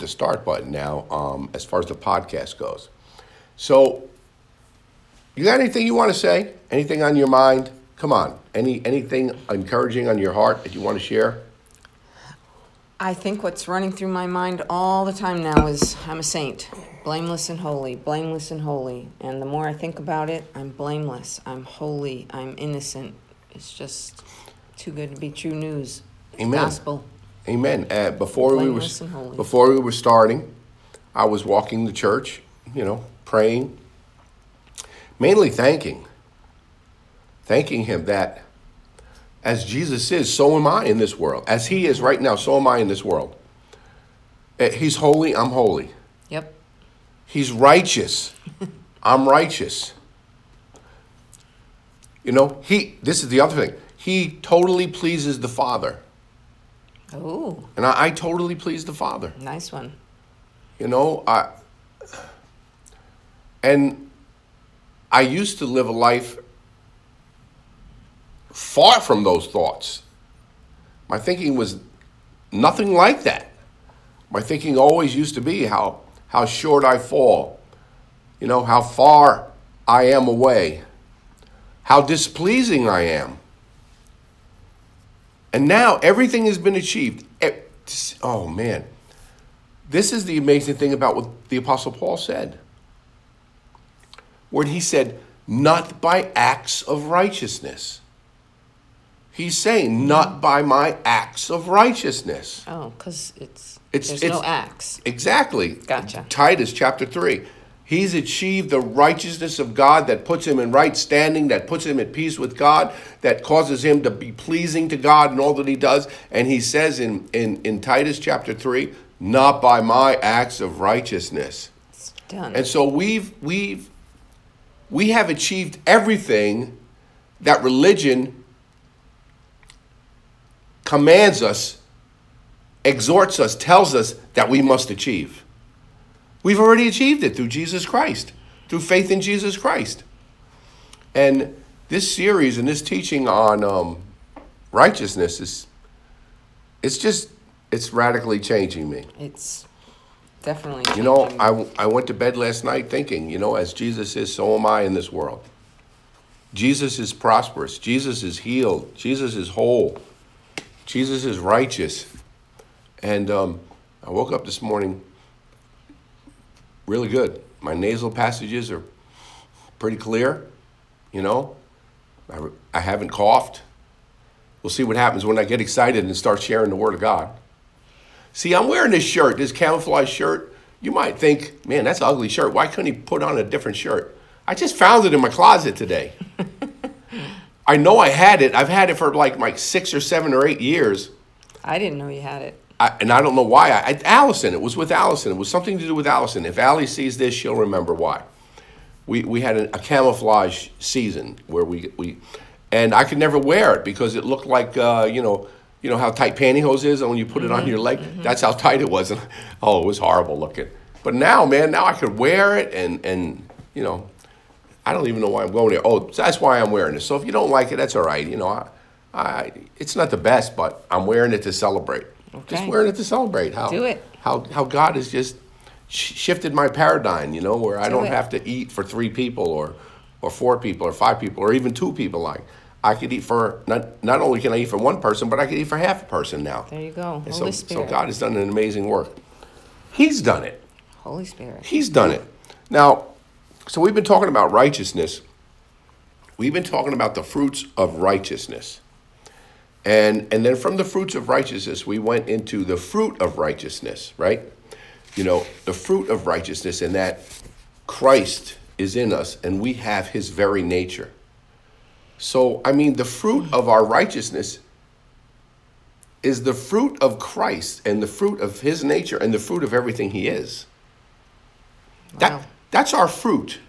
the start button now um, as far as the podcast goes. So, you got anything you want to say? Anything on your mind? Come on. Any anything encouraging on your heart that you want to share? I think what's running through my mind all the time now is I'm a saint, blameless and holy, blameless and holy. And the more I think about it, I'm blameless, I'm holy, I'm innocent. It's just too good to be true news. Amen. Gospel. Amen. Uh, before we were Blameless and holy. before we were starting, I was walking the church, you know, praying, mainly thanking, thanking Him that as Jesus is, so am I in this world. As He is right now, so am I in this world. Uh, He's holy. I'm holy. Yep. He's righteous. I'm righteous. You know, he this is the other thing. He totally pleases the Father. Oh, And I, I totally please the Father. nice one. You know, I and I used to live a life far from those thoughts. My thinking was nothing like that. My thinking always used to be how how short I fall. You know, how far I am away. How displeasing I am. And now everything has been achieved. Eh, Oh man. This is the amazing thing about what the Apostle Paul said. Where he said, not by acts of righteousness. He's saying, not by my acts of righteousness. Oh, because it's, It's- there's it's- no acts. Exactly. Gotcha. Titus chapter 3. He's achieved the righteousness of God that puts him in right standing, that puts him at peace with God, that causes him to be pleasing to God in all that he does. And he says in, in, in Titus chapter 3, not by my acts of righteousness. It's done. And so we've we've we have achieved everything that religion commands us, exhorts us, tells us that we must achieve. We've already achieved it through Jesus Christ, through faith in Jesus Christ. And this series and this teaching on um, righteousness is it's just it's radically changing me. it's definitely. You know. I, I went to bed last night thinking, you know, as Jesus is, so am I in this world. Jesus is prosperous. Jesus is healed. Jesus is whole. Jesus is righteous. And um, I woke up this morning really good. My nasal passages are pretty clear, you know. I, I haven't coughed. We'll see what happens when I get excited and start sharing the Word of God. See, I'm wearing this shirt, this camouflage shirt. You might think, man, that's an ugly shirt. Why couldn't he put on a different shirt? I just found it in my closet today. I know I had it. I've had it for like like six or seven or eight years. I didn't know you had it. I, and I don't know why. I, I, Allison, it was with Allison. It was something to do with Allison. If Allie sees this, she'll remember why. We, we had a, a camouflage season where we, we, and I could never wear it because it looked like, uh, you know, you know how tight pantyhose is and when you put it on your leg? That's how tight it was. And, oh, it was horrible looking. But now, man, now I could wear it and, and, you know, I don't even know why I'm going there. Oh, that's why I'm wearing this. So if you don't like it, that's all right. You know, I, I, it's not the best, but I'm wearing it to celebrate. Just wearing it to celebrate. How Do it. How how God has just sh- shifted my paradigm. You know, where I Do don't it. have to eat for three people or or four people or five people or even two people. Like I could eat for not not only can I eat for one person, but I could eat for half a person now. There you go. And Holy so, so God has done an amazing work. He's done it. Holy Spirit. He's done it. Now, so we've been talking about righteousness. We've been talking about the fruits of righteousness. And and then from the fruits of righteousness, we went into the fruit of righteousness, right? You know, the fruit of righteousness and that Christ is in us and we have his very nature. So, I mean, the fruit of our righteousness is the fruit of Christ and the fruit of his nature and the fruit of everything he is. That Wow. that's our fruit.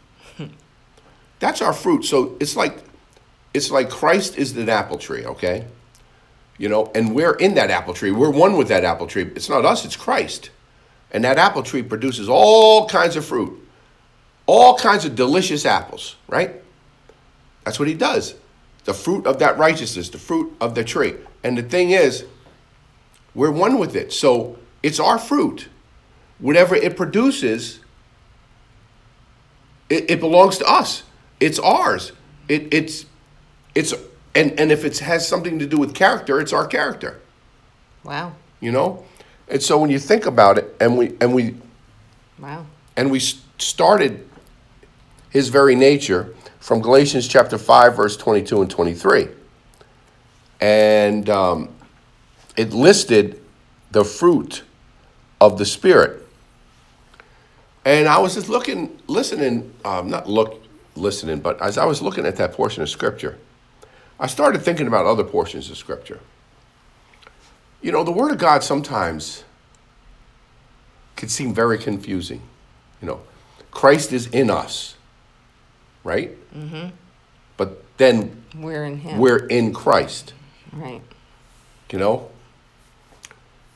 That's our fruit. So it's like it's like Christ is the apple tree, okay? You know, and we're in that apple tree. We're one with that apple tree. It's not us, it's Christ. And that apple tree produces all kinds of fruit. All kinds of delicious apples, right? That's what he does. The fruit of that righteousness, the fruit of the tree. And the thing is, we're one with it. So it's our fruit. whatever it produces, it, it belongs to us. It's ours. It, it's it's and and if it has something to do with character, it's our character. Wow. You know, and so when you think about it, and we and we Wow. and we started his very nature from Galatians chapter 5, verse 22 and 23. And um, it listed the fruit of the Spirit. And I was just looking, listening, um, not look, listening, but as I was looking at that portion of Scripture, I started thinking about other portions of Scripture. You know, the Word of God sometimes can seem very confusing. You know, Christ is in us, right? Mm-hmm. But then We're in Him. we're in Christ, right. you know?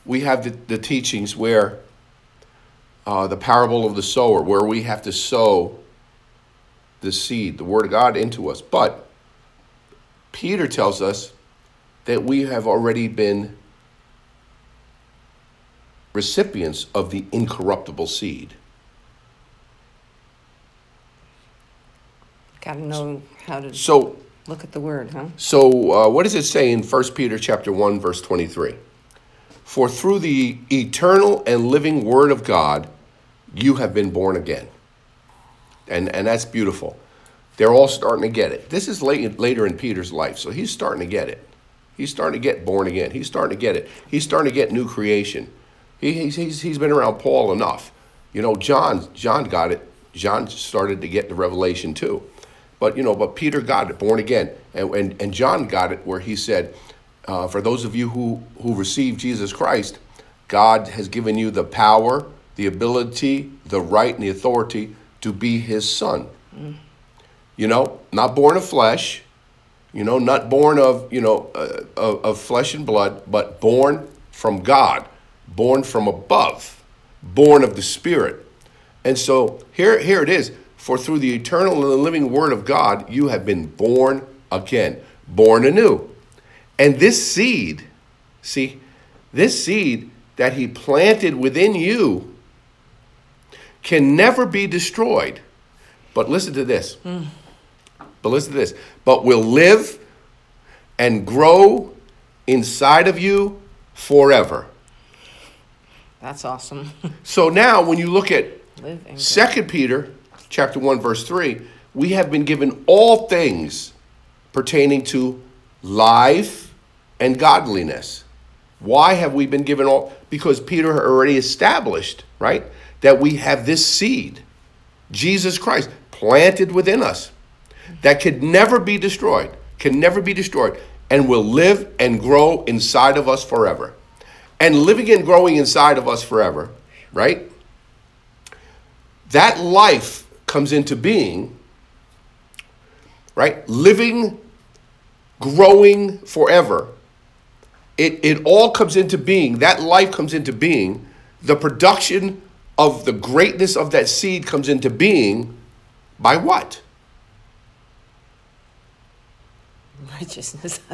We have the, the teachings where uh, the parable of the sower, where we have to sow the seed, the Word of God, into us. But Peter tells us that we have already been recipients of the incorruptible seed. Got to know how to So, look at the word, huh? so uh, what does it say in 1 Peter chapter 1 verse 23? For through the eternal and living word of God you have been born again. And and that's beautiful. They're all starting to get it. This is late, later in Peter's life, so he's starting to get it. He's starting to get born again. He's starting to get it. He's starting to get new creation. He, he's, he's, he's been around Paul enough. You know, John John got it. John started to get the revelation too. But you know, but Peter got it, born again, and and, and John got it where he said, uh, "For those of you who who receive Jesus Christ, God has given you the power, the ability, the right, and the authority to be His son." You know, not born of flesh, you know, not born of you know uh, of, of flesh and blood, but born from God, born from above, born of the Spirit. And so here, here it is. For through the eternal and the living Word of God, you have been born again, born anew. And this seed, see, this seed that He planted within you can never be destroyed. But listen to this. But listen to this. But will live and grow inside of you forever. That's awesome. So now when you look at Live and grow. Second Peter chapter 1 verse 3, we have been given all things pertaining to life and godliness. Why have we been given all? Because Peter already established, right, that we have this seed, Jesus Christ, planted within us that could never be destroyed, can never be destroyed, and will live and grow inside of us forever. And living and growing inside of us forever, right? That life comes into being, right? Living, growing forever. It, it all comes into being. That life comes into being. The production of the greatness of that seed comes into being by what? Righteousness.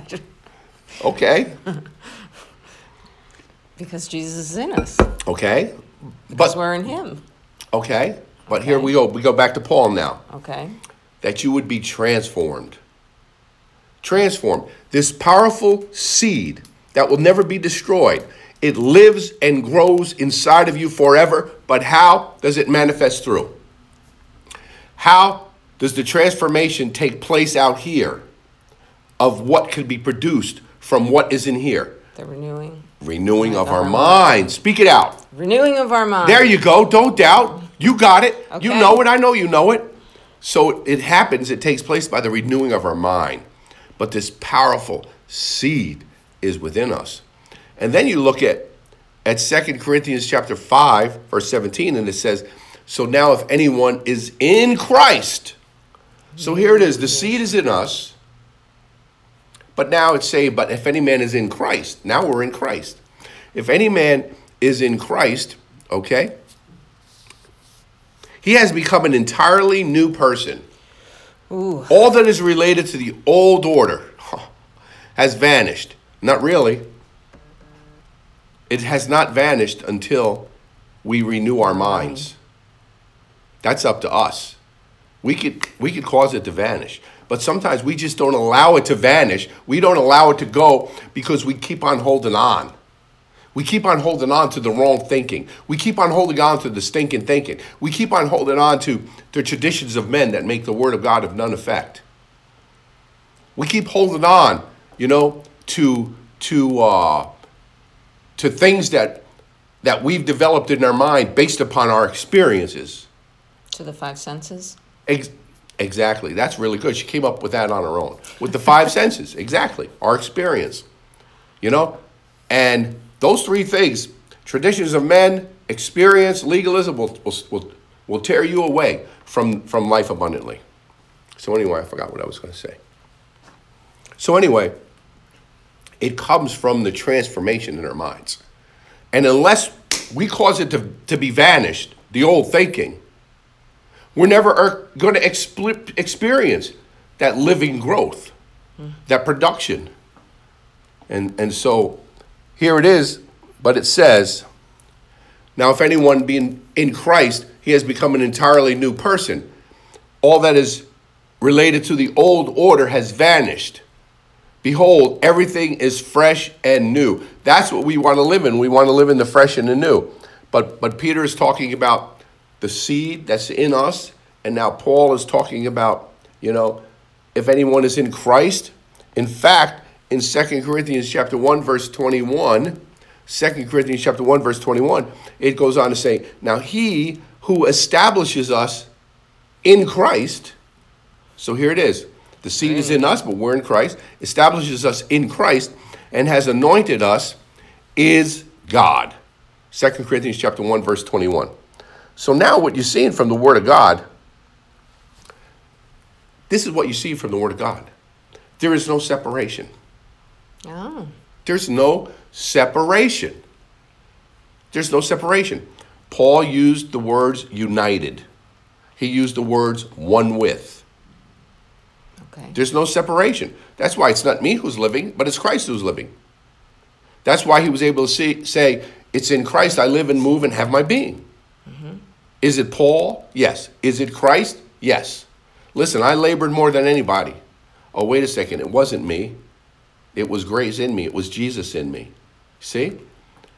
Okay. because Jesus is in us. Okay. Because But we're in Him. okay. But here we go. We go back to Paul now. Okay. That you would be transformed. Transformed. This powerful seed that will never be destroyed. It lives and grows inside of you forever. But how does it manifest through? How does the transformation take place out here of what can be produced from what is in here? The renewing. Renewing of Of our our mind. Speak it out. Renewing of our mind. There you go. Don't doubt. You got it. You know it. I know you know it. So it happens. It takes place by the renewing of our mind. But this powerful seed is within us. And then you look at at 2 Corinthians chapter 5 verse 17 and it says, "So now if anyone is in Christ." So here it is. The seed is in us. But now it's saying, but if any man is in Christ, now we're in Christ. If any man is in Christ, okay, he has become an entirely new person. Ooh. All that is related to the old order has vanished. Not really. It has not vanished until we renew our minds. That's up to us. We could we could cause it to vanish. But sometimes we just don't allow it to vanish. We don't allow it to go because we keep on holding on. We keep on holding on to the wrong thinking. We keep on holding on to the stinking thinking. We keep on holding on to the traditions of men that make the word of God of none effect. We keep holding on, you know, to to uh, to things that that we've developed in our mind based upon our experiences. To the five senses? Ex- exactly. That's really good. She came up with that on her own. With the five senses. Exactly. Our experience. You know? And those three things traditions of men, experience, legalism will, will, will, tear you away from, from life abundantly. So, anyway, I forgot what I was going to say. So, anyway, it comes from the transformation in our minds. And unless we cause it to, to be vanished, the old thinking, we're never going to experience that living growth, that production. And, and so here it is, but it says, Now, if anyone be in, in Christ, he has become an entirely new person. All that is related to the old order has vanished. Behold, everything is fresh and new. That's what we want to live in. We want to live in the fresh and the new. But but Peter is talking about the seed that's in us, and now Paul is talking about, you know, if anyone is in Christ. In fact, in 2 Corinthians chapter 1, verse 21, 2 Corinthians chapter 1, verse 21, it goes on to say, Now he who establishes us in Christ, so here it is. The seed is in us, but we're in Christ, establishes us in Christ, and has anointed us, is God. 2 Corinthians chapter 1, verse 21. So now what you're seeing from the Word of God, this is what you see from the Word of God. There is no separation. Oh. There's no separation. There's no separation. Paul used the words united. He used the words one with. Okay. There's no separation. That's why it's not me who's living, but it's Christ who's living. That's why he was able to see, say, It's in Christ I live and move and have my being. Is it Paul? Yes. Is it Christ? Yes. Listen, I labored more than anybody. Oh, wait a second. It wasn't me. It was grace in me. It was Jesus in me. See?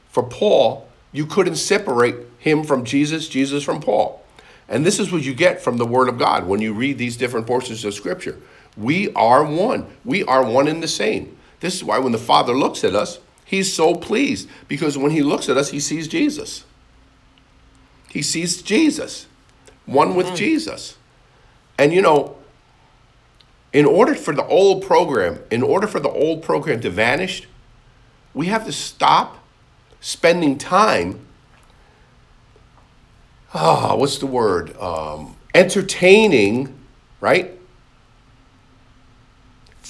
For Paul, you couldn't separate him from Jesus, Jesus from Paul. And this is what you get from the Word of God when you read these different portions of Scripture. We are one. We are one in the same. This is why when the Father looks at us, he's so pleased because when he looks at us, he sees Jesus. He sees Jesus, one with Jesus. And you know, in order for the old program, in order for the old program to vanish, we have to stop spending time. Ah, oh, what's the word? Um, entertaining, right?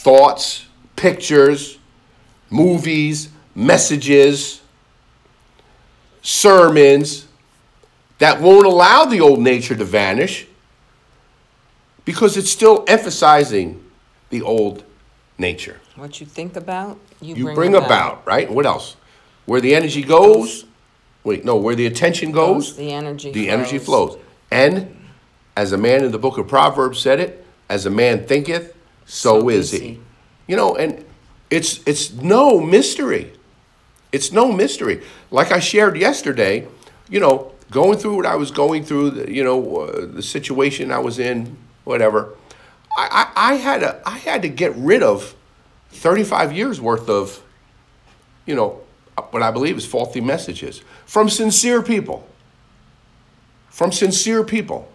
thoughts, pictures, movies, messages, sermons that won't allow the old nature to vanish because it's still emphasizing the old nature. What you think about, you, you bring, bring about. about. right? What else? Where the energy goes, wait, no, where the attention goes, the energy the flows. energy flows. And as a man in the book of Proverbs said it, as a man thinketh, so, so is he. You know, and it's it's no mystery. It's no mystery. Like I shared yesterday, you know, going through what I was going through, the, you know, uh, the situation I was in, whatever. I, I, I had to I had to get rid of 35 years worth of, you know, what I believe is faulty messages from sincere people. From sincere people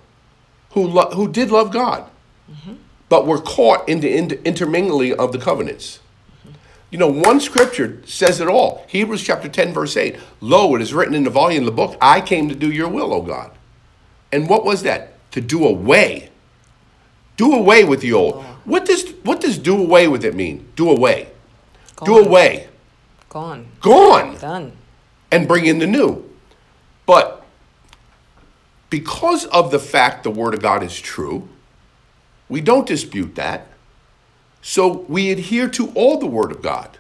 who lo- who did love God. Mm-hmm but we're caught in the intermingling of the covenants. You know, one scripture says it all. Hebrews chapter 10, verse 8. Lo, it is written in the volume of the book, I came to do your will, O God. And what was that? To do away. Do away with the old. Oh. What does what does do away with it mean? Do away. Gone. Do away. Gone. Gone. Done. And bring in the new. But because of the fact the word of God is true, we don't dispute that. So we adhere to all the Word of God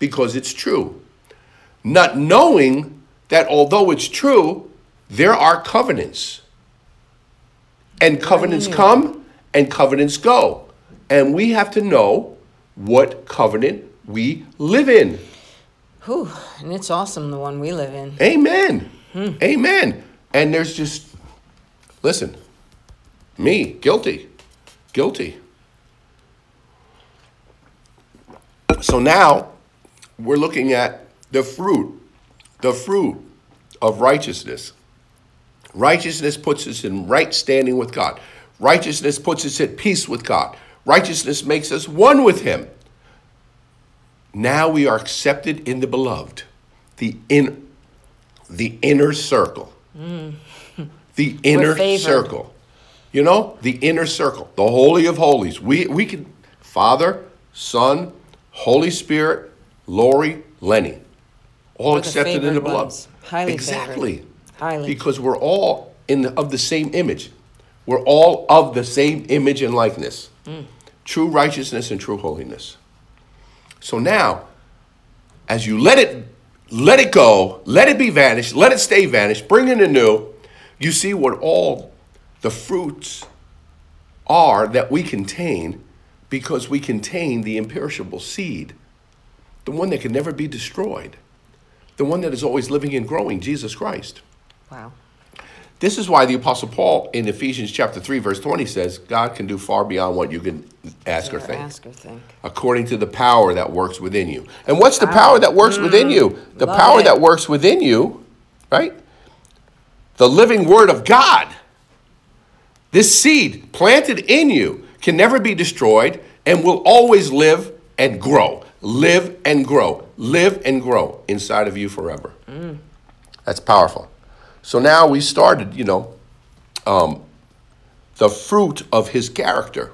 because it's true. Not knowing that although it's true, there are covenants. And covenants come and covenants go. And we have to know what covenant we live in. Whew, and it's awesome the one we live in. Amen. Hmm. Amen. And there's just, listen, me, guilty, guilty. So now we're looking at the fruit, the fruit of righteousness. Righteousness puts us in right standing with God. Righteousness puts us at peace with God. Righteousness makes us one with Him. Now we are accepted in the beloved, the in, the inner circle, mm. the inner circle. You know, the inner circle, the holy of holies. We we can Father, Son, Holy Spirit, Lori, Lenny, all We're the accepted in the beloved. ones. Highly exactly. favored. Highly. Because we're all in the, of the same image. We're all of the same image and likeness. Mm. True righteousness and true holiness. So now, as you let it let it go, let it be vanished, let it stay vanished, bring in the new, you see what all the fruits are that we contain because we contain the imperishable seed, the one that can never be destroyed, the one that is always living and growing, Jesus Christ. Wow. This is why the Apostle Paul in Ephesians chapter 3, verse 20 says, God can do far beyond what you can ask or Or think ask or think. according to the power that works within you. And what's the power that works within mm. you? The power it. that works within you, right? The living word of God. This seed planted in you can never be destroyed and will always live and grow. Live and grow. Live and grow inside of you forever. That's powerful. So now we started, you know, um, the fruit of his character.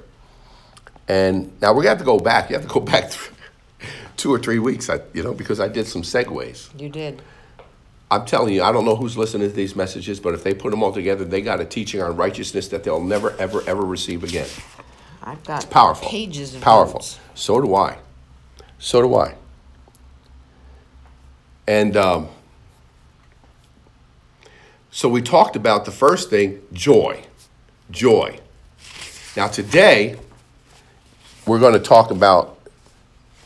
And now we're going to have to go back. You have to go back two or three weeks, I, you know, because I did some segues. You did. I'm telling you, I don't know who's listening to these messages, but if they put them all together, they got a teaching on righteousness that they'll never, ever, ever receive again. I've got Powerful. pages of Powerful. notes. So do I. So do I. And um, so we talked about the first thing joy. Joy. Now, today, we're going to talk about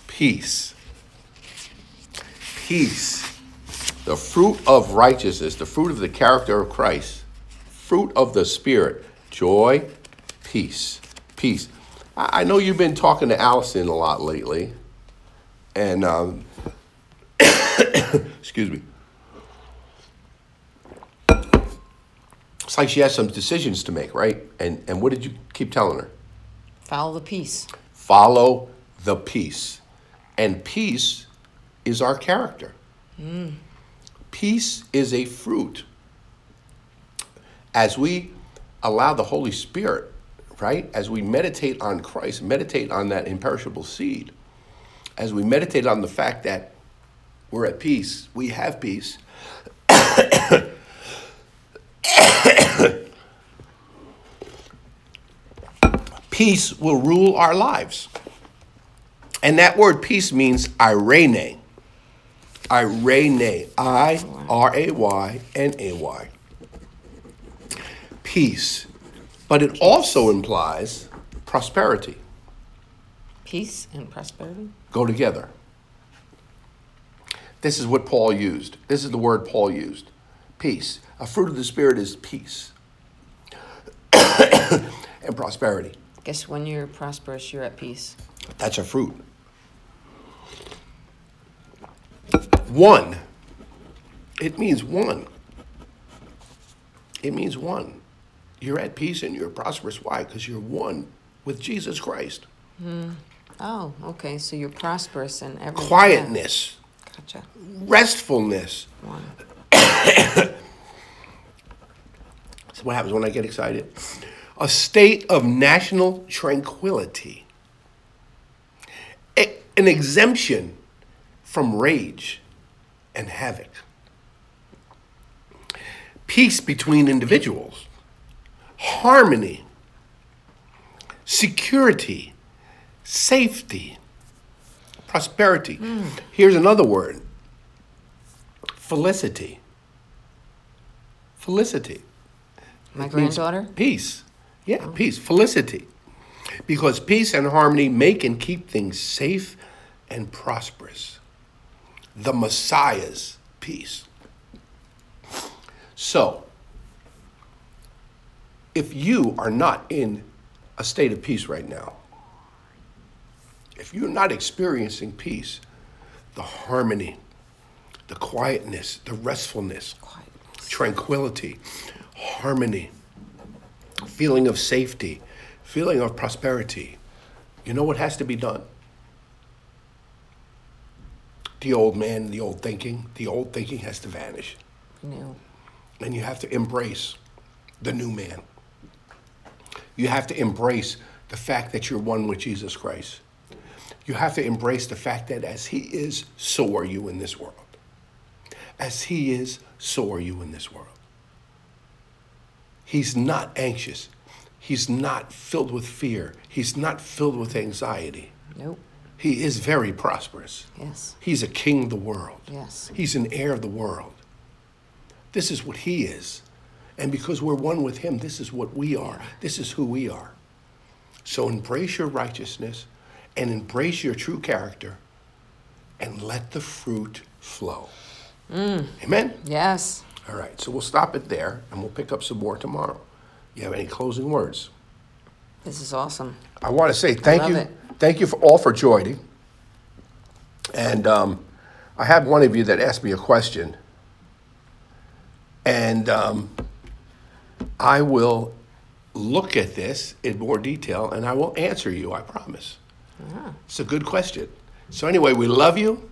peace. Peace. The fruit of righteousness, the fruit of the character of Christ, fruit of the Spirit, joy, peace, peace. I I know you've been talking to Allison a lot lately, and um, excuse me. It's like she has some decisions to make, right? And and what did you keep telling her? Follow the peace. Follow the peace, and peace is our character. Peace is a fruit. As we allow the Holy Spirit, right? As we meditate on Christ, meditate on that imperishable seed, as we meditate on the fact that we're at peace, we have peace. peace will rule our lives. And that word peace means irene. Irene. I R A Y N A Y. Peace. But it also implies prosperity. Peace and prosperity. Go together. This is what Paul used. This is the word Paul used. Peace. A fruit of the Spirit is peace and prosperity. Guess when you're prosperous, you're at peace. That's a fruit. One. It means one. It means one. You're at peace and you're prosperous. Why? Because you're one with Jesus Christ. Hmm. Oh, okay. So you're prosperous and everything. Quietness. Gotcha. restfulness. One. That's what happens when I get excited. A state of national tranquility. A- an exemption from rage and havoc. Peace between individuals. Harmony. Security. Safety. Prosperity. Here's another word felicity. Felicity. My It granddaughter? Peace. Yeah, oh. peace. Felicity. Because peace and harmony make and keep things safe and prosperous. The Messiah's peace. So, if you are not in a state of peace right now, if you're not experiencing peace, the harmony, the quietness, the restfulness, tranquility, harmony, feeling of safety, feeling of prosperity, you know what has to be done? The old man, the old thinking, the old thinking has to vanish. No. And you have to embrace the new man. You have to embrace the fact that you're one with Jesus Christ. You have to embrace the fact that as He is, so are you in this world. As He is, so are you in this world. He's not anxious. He's not filled with fear. He's not filled with anxiety. Nope. He is very prosperous. Yes. He's a king of the world. Yes. He's an heir of the world. This is what he is. And because we're one with him, this is what we are. This is who we are. So embrace your righteousness and embrace your true character and let the fruit flow. Amen? Yes. All right, so we'll stop it there and we'll pick up some more tomorrow. You have any closing words? This is awesome. I want to say thank you, it. thank you for all for joining. And um, I have one of you that asked me a question, and um, I will look at this in more detail and I will answer you. I promise. Ah. It's a good question. So anyway, we love you.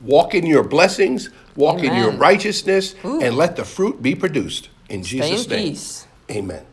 Walk in your blessings, walk in your righteousness, Ooh. and let the fruit be produced in Stay Jesus' in name. peace. Amen.